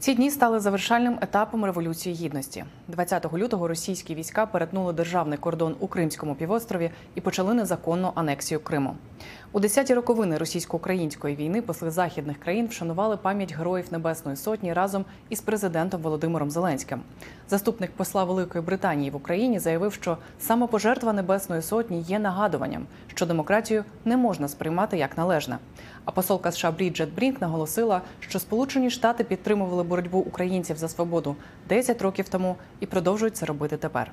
Ці дні стали завершальним етапом революції гідності. 20 лютого російські війська перетнули державний кордон у Кримському півострові і почали незаконну анексію Криму. У 10-ті роковини російсько-української війни посли західних країн вшанували пам'ять героїв Небесної Сотні разом із президентом Володимиром Зеленським. Заступник посла Великої Британії в Україні заявив, що самопожертва Небесної Сотні є нагадуванням, що демократію не можна сприймати як належне. А посолка США Бріджет Брінк наголосила, що Сполучені Штати підтримували боротьбу українців за свободу 10 років тому і продовжують це робити тепер.